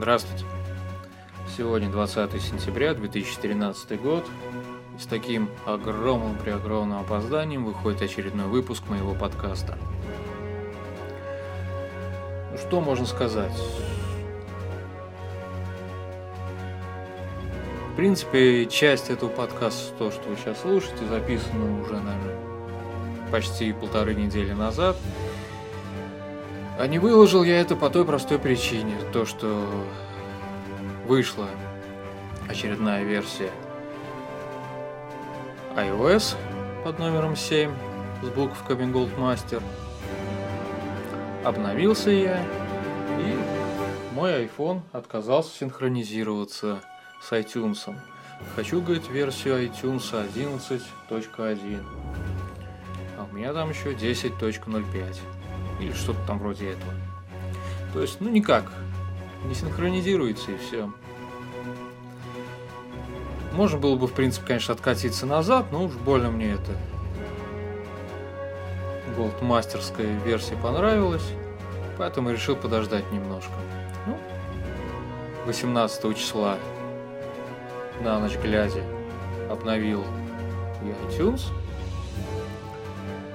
Здравствуйте. Сегодня 20 сентября 2013 год. С таким огромным при огромным опозданием выходит очередной выпуск моего подкаста. Ну, что можно сказать? В принципе, часть этого подкаста, то, что вы сейчас слушаете, записано уже, наверное, почти полторы недели назад. А не выложил я это по той простой причине, то что вышла очередная версия iOS под номером 7 с буковками Goldmaster. Обновился я, и мой iPhone отказался синхронизироваться с iTunes. Хочу, говорит, версию iTunes 11.1. А у меня там еще 10.05 или что-то там вроде этого. То есть, ну никак, не синхронизируется и все. Можно было бы, в принципе, конечно, откатиться назад, но уж больно мне это голдмастерская версия понравилась, поэтому решил подождать немножко. Ну, 18 числа на ночь глядя обновил iTunes,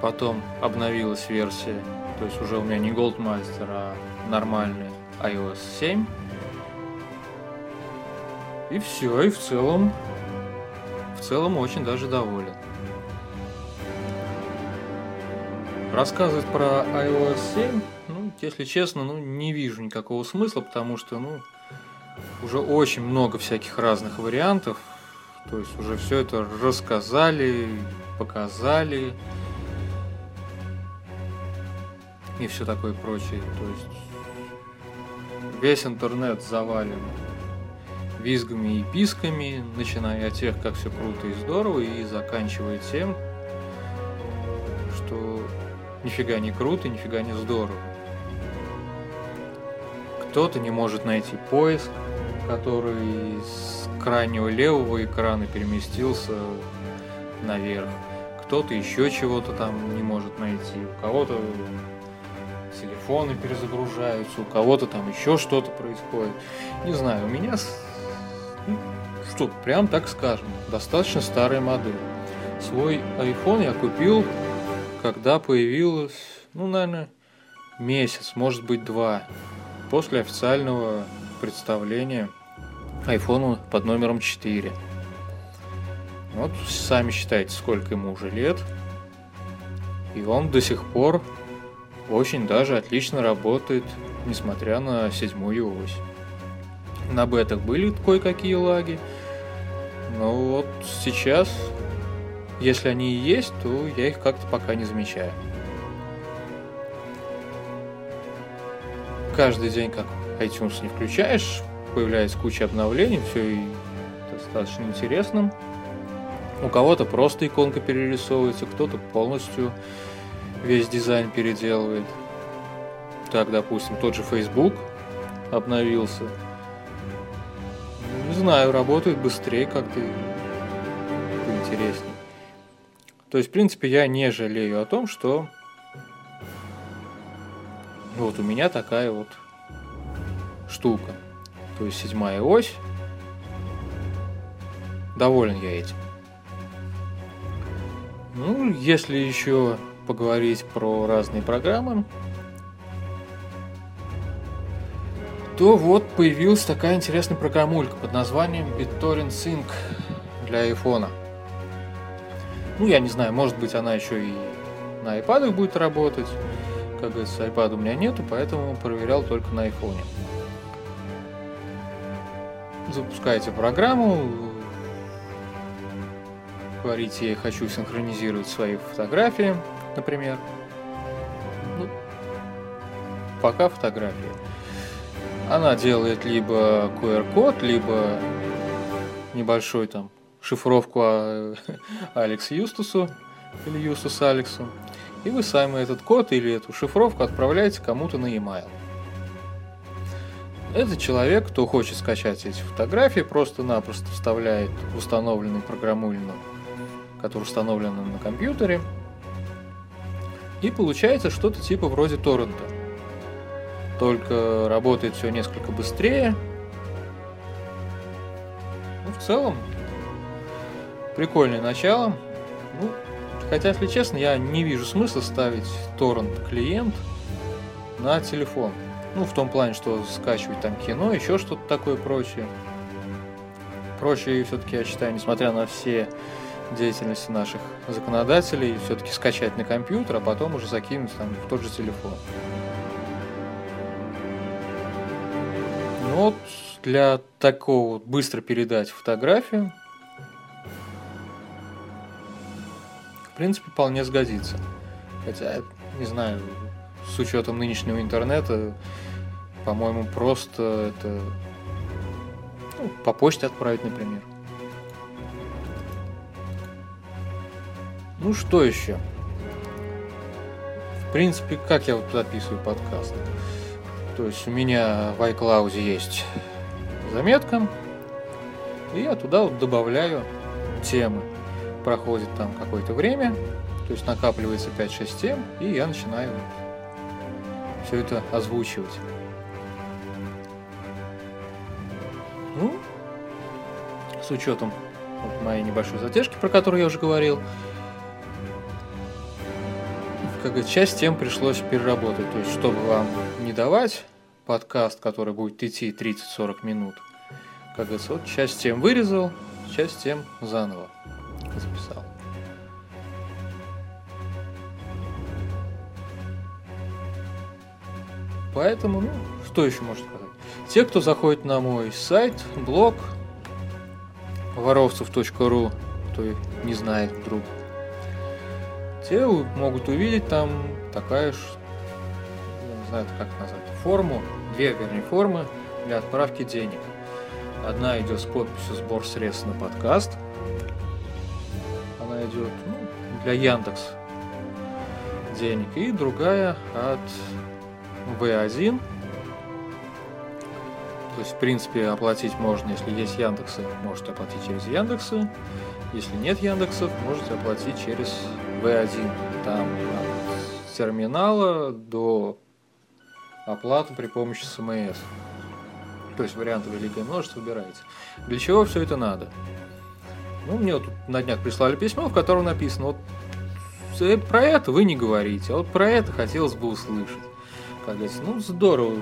потом обновилась версия то есть уже у меня не Goldmaster, а нормальный iOS 7. И все, и в целом, в целом очень даже доволен. Рассказывать про iOS 7, ну, если честно, ну, не вижу никакого смысла, потому что, ну, уже очень много всяких разных вариантов. То есть уже все это рассказали, показали, и все такое прочее. То есть весь интернет завален визгами и писками, начиная от тех, как все круто и здорово, и заканчивая тем, что нифига не круто, нифига не здорово. Кто-то не может найти поиск, который с крайнего левого экрана переместился наверх. Кто-то еще чего-то там не может найти. У кого-то телефоны перезагружаются, у кого-то там еще что-то происходит. Не знаю, у меня, ну, что, прям так скажем, достаточно старая модель. Свой iPhone я купил, когда появилась, ну, наверное, месяц, может быть, два, после официального представления iPhone под номером 4. Вот сами считайте, сколько ему уже лет. И он до сих пор очень даже отлично работает, несмотря на седьмую ось. На бетах были кое-какие лаги, но вот сейчас, если они и есть, то я их как-то пока не замечаю. Каждый день, как iTunes не включаешь, появляется куча обновлений, все и достаточно интересно. У кого-то просто иконка перерисовывается, кто-то полностью весь дизайн переделывает. Так, допустим, тот же Facebook обновился. Не знаю, работает быстрее как-то интереснее. То есть, в принципе, я не жалею о том, что вот у меня такая вот штука. То есть седьмая ось. Доволен я этим. Ну, если еще поговорить про разные программы, то вот появилась такая интересная программулька под названием BitTorrent Sync для iPhone. Ну, я не знаю, может быть, она еще и на iPad будет работать. Как говорится, iPad у меня нету, поэтому проверял только на iPhone. Запускаете программу, говорите, я хочу синхронизировать свои фотографии, например. Ну, пока фотография. Она делает либо QR-код, либо небольшой там шифровку Алекс Юстусу или Юстус Алексу. И вы сами этот код или эту шифровку отправляете кому-то на e-mail. Этот человек, кто хочет скачать эти фотографии, просто-напросто вставляет установленный программульно, который установлен на компьютере, и получается что-то типа вроде торрента. Только работает все несколько быстрее, в целом, прикольное начало. Ну, хотя, если честно, я не вижу смысла ставить торрент-клиент на телефон. Ну, в том плане, что скачивать там кино, еще что-то такое прочее. Проще все-таки, я считаю, несмотря на все деятельности наших законодателей, все-таки скачать на компьютер, а потом уже закинуть там в тот же телефон. Ну вот для такого быстро передать фотографию, в принципе, вполне сгодится. Хотя, не знаю, с учетом нынешнего интернета, по-моему, просто это ну, по почте отправить, например. Ну что еще? В принципе, как я вот записываю подкаст? То есть у меня в iCloud есть заметка, и я туда вот добавляю темы. Проходит там какое-то время, то есть накапливается 5-6 тем, и я начинаю все это озвучивать. Ну, с учетом вот моей небольшой затяжки, про которую я уже говорил, как говорится, часть тем пришлось переработать. То есть, чтобы вам не давать подкаст, который будет идти 30-40 минут, как говорится, вот часть тем вырезал, часть тем заново записал. Поэтому, ну, что еще можно сказать? Те, кто заходит на мой сайт, блог, воровцев.ру, кто не знает вдруг, те могут увидеть там такая ж, я не знаю как назвать, форму, две, вернее, формы для отправки денег. Одна идет с подписью «Сбор средств на подкаст». Она идет ну, для Яндекс денег. И другая от V1. То есть, в принципе, оплатить можно, если есть Яндексы, можете оплатить через Яндексы. Если нет Яндексов, можете оплатить через V1. Там от терминала до оплаты при помощи СМС. То есть варианты великое множество выбираете. Для чего все это надо? Ну, мне вот на днях прислали письмо, в котором написано, вот э, про это вы не говорите, а вот про это хотелось бы услышать. Как говорится, ну здорово.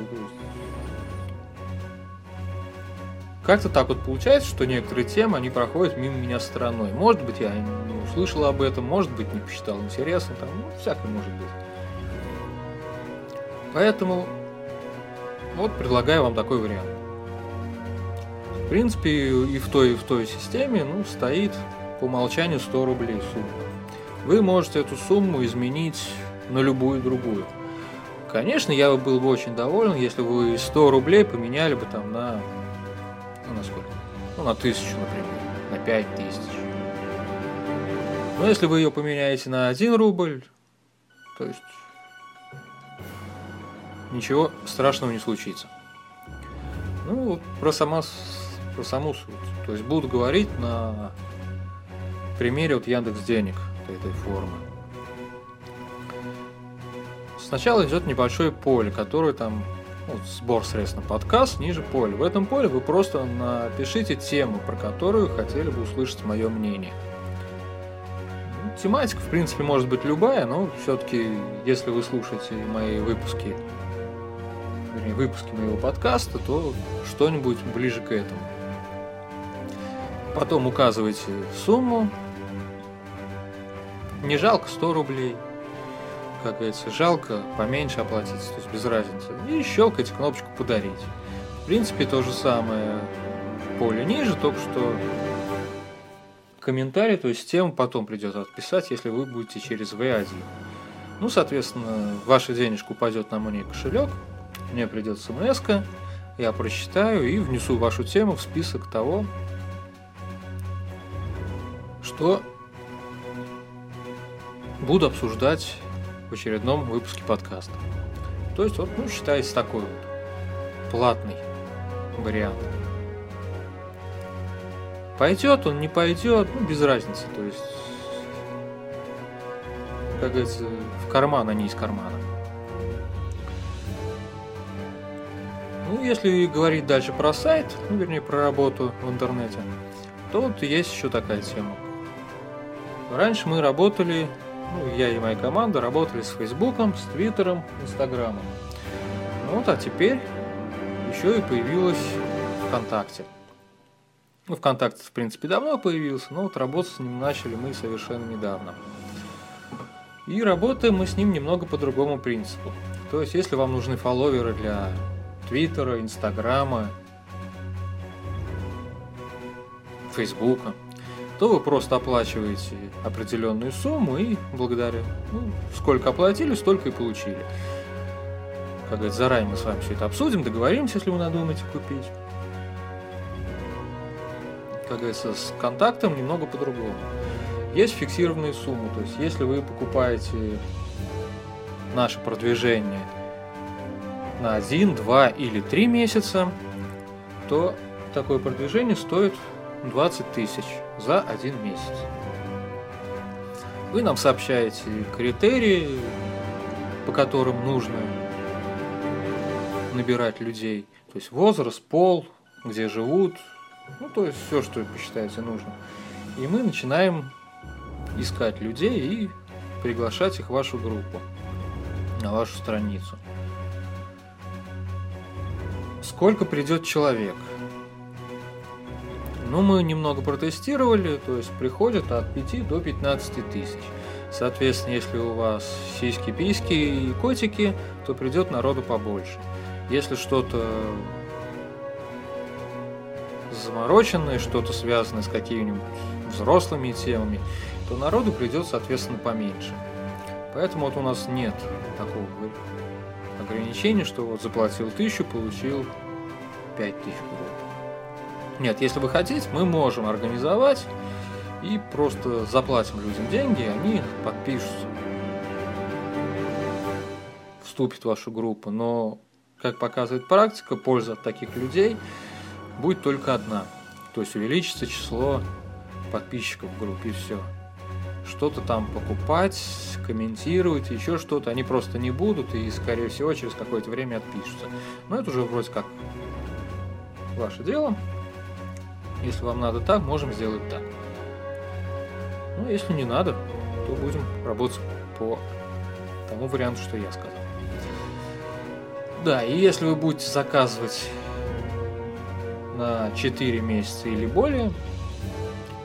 Как-то так вот получается, что некоторые темы, они проходят мимо меня стороной. Может быть, я не услышал об этом, может быть, не посчитал интересно, там, ну, всякое может быть. Поэтому вот предлагаю вам такой вариант. В принципе, и в той, и в той системе ну, стоит по умолчанию 100 рублей сумма. Вы можете эту сумму изменить на любую другую. Конечно, я был бы очень доволен, если вы 100 рублей поменяли бы там на ну, на сколько? Ну, на тысячу, например, на пять тысяч. Но если вы ее поменяете на один рубль, то есть ничего страшного не случится. Ну, про, сама, про саму суть. То есть будут говорить на примере вот Яндекс Денег этой формы. Сначала идет небольшое поле, которое там вот, сбор средств на подкаст, ниже поле. В этом поле вы просто напишите тему, про которую хотели бы услышать мое мнение. Ну, тематика, в принципе, может быть любая, но все-таки, если вы слушаете мои выпуски, вернее, выпуски моего подкаста, то что-нибудь ближе к этому. Потом указывайте сумму. Не жалко 100 рублей, как говорится, жалко поменьше оплатить, то есть без разницы. И щелкайте кнопочку «Подарить». В принципе, то же самое в поле ниже, только что комментарий, то есть тему потом придется отписать, если вы будете через V1. Ну, соответственно, ваша денежка упадет на мой кошелек, мне придет смс я прочитаю и внесу вашу тему в список того, что буду обсуждать в очередном выпуске подкаста. То есть, вот, ну, считается такой вот платный вариант. Пойдет он, не пойдет, ну, без разницы. То есть, как говорится, в карман, а не из кармана. Ну, если говорить дальше про сайт, ну, вернее, про работу в интернете, то вот есть еще такая тема. Раньше мы работали, ну, я и моя команда работали с Фейсбуком, с Твиттером, Инстаграмом. Ну вот, а теперь еще и появилась ВКонтакте. Ну, ВКонтакте, в принципе, давно появился, но вот работать с ним начали мы совершенно недавно. И работаем мы с ним немного по другому принципу. То есть, если вам нужны фолловеры для Твиттера, Инстаграма, Фейсбука, то вы просто оплачиваете определенную сумму и благодаря, ну, сколько оплатили, столько и получили. Как говорится, заранее мы с вами все это обсудим, договоримся, если вы надумаете купить. Как говорится, с контактом немного по-другому. Есть фиксированные суммы, то есть если вы покупаете наше продвижение на 1, 2 или 3 месяца, то такое продвижение стоит 20 тысяч за один месяц. Вы нам сообщаете критерии, по которым нужно набирать людей. То есть возраст, пол, где живут, ну то есть все, что посчитаете нужно. И мы начинаем искать людей и приглашать их в вашу группу, на вашу страницу. Сколько придет человек – ну, мы немного протестировали, то есть приходит от 5 до 15 тысяч. Соответственно, если у вас сиськи, письки и котики, то придет народу побольше. Если что-то замороченное, что-то связанное с какими-нибудь взрослыми темами, то народу придет, соответственно, поменьше. Поэтому вот у нас нет такого ограничения, что вот заплатил тысячу, получил пять тысяч рублей. Нет, если вы хотите, мы можем организовать и просто заплатим людям деньги, они подпишутся, вступят в вашу группу. Но, как показывает практика, польза от таких людей будет только одна. То есть увеличится число подписчиков в группе и все. Что-то там покупать, комментировать, еще что-то, они просто не будут и, скорее всего, через какое-то время отпишутся. Но это уже вроде как ваше дело. Если вам надо так, можем сделать так. Ну, если не надо, то будем работать по тому варианту, что я сказал. Да, и если вы будете заказывать на 4 месяца или более,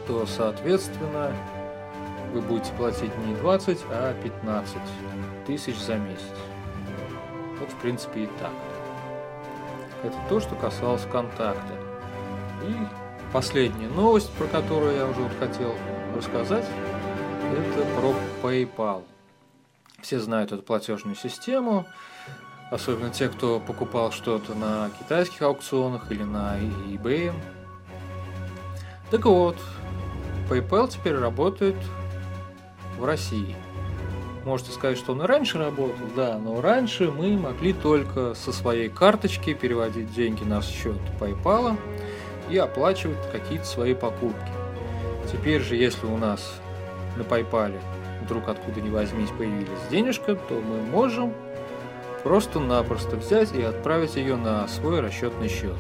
то, соответственно, вы будете платить не 20, а 15 тысяч за месяц. Вот, в принципе, и так. Это то, что касалось контакта. И Последняя новость, про которую я уже вот хотел рассказать, это про PayPal. Все знают эту платежную систему, особенно те, кто покупал что-то на китайских аукционах или на eBay. Так вот, PayPal теперь работает в России. Можете сказать, что он и раньше работал, да, но раньше мы могли только со своей карточки переводить деньги на счет PayPal и оплачивать какие-то свои покупки. Теперь же, если у нас на PayPal вдруг откуда ни возьмись появились денежка, то мы можем просто-напросто взять и отправить ее на свой расчетный счет.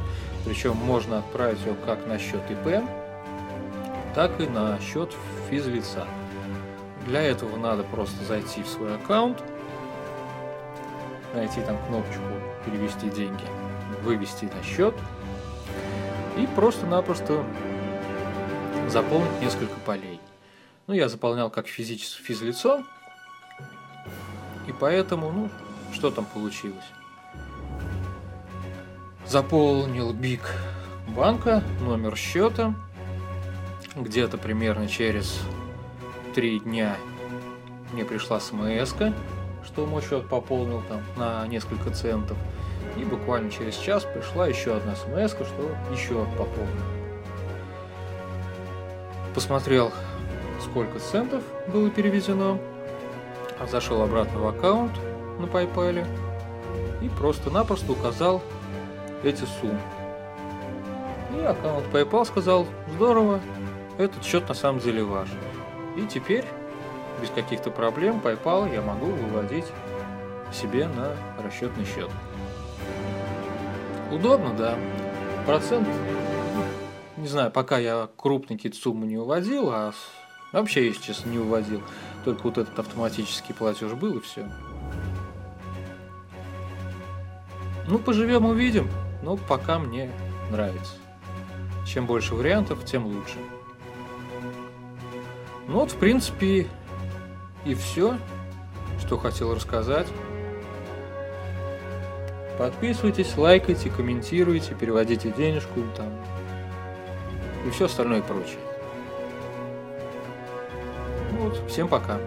Причем можно отправить ее как на счет ИП, так и на счет физлица. Для этого надо просто зайти в свой аккаунт, найти там кнопочку «Перевести деньги», вывести на счет – и просто-напросто заполнить несколько полей. Ну, я заполнял как физическое физлицо, и поэтому, ну, что там получилось? Заполнил бик банка, номер счета, где-то примерно через три дня мне пришла смс что мой счет пополнил там на несколько центов. И буквально через час пришла еще одна смс, что еще пополнил. Посмотрел, сколько центов было переведено, зашел обратно в аккаунт на PayPal и просто-напросто указал эти суммы. И аккаунт PayPal сказал, здорово, этот счет на самом деле ваш. И теперь, без каких-то проблем, PayPal я могу выводить себе на расчетный счет. Удобно, да. Процент не знаю, пока я крупные какие-то суммы не уводил, а вообще, если честно, не уводил. Только вот этот автоматический платеж был и все. Ну, поживем, увидим. Но пока мне нравится. Чем больше вариантов, тем лучше. Ну вот, в принципе, и все, что хотел рассказать. Подписывайтесь, лайкайте, комментируйте, переводите денежку там и все остальное прочее. Ну вот, всем пока.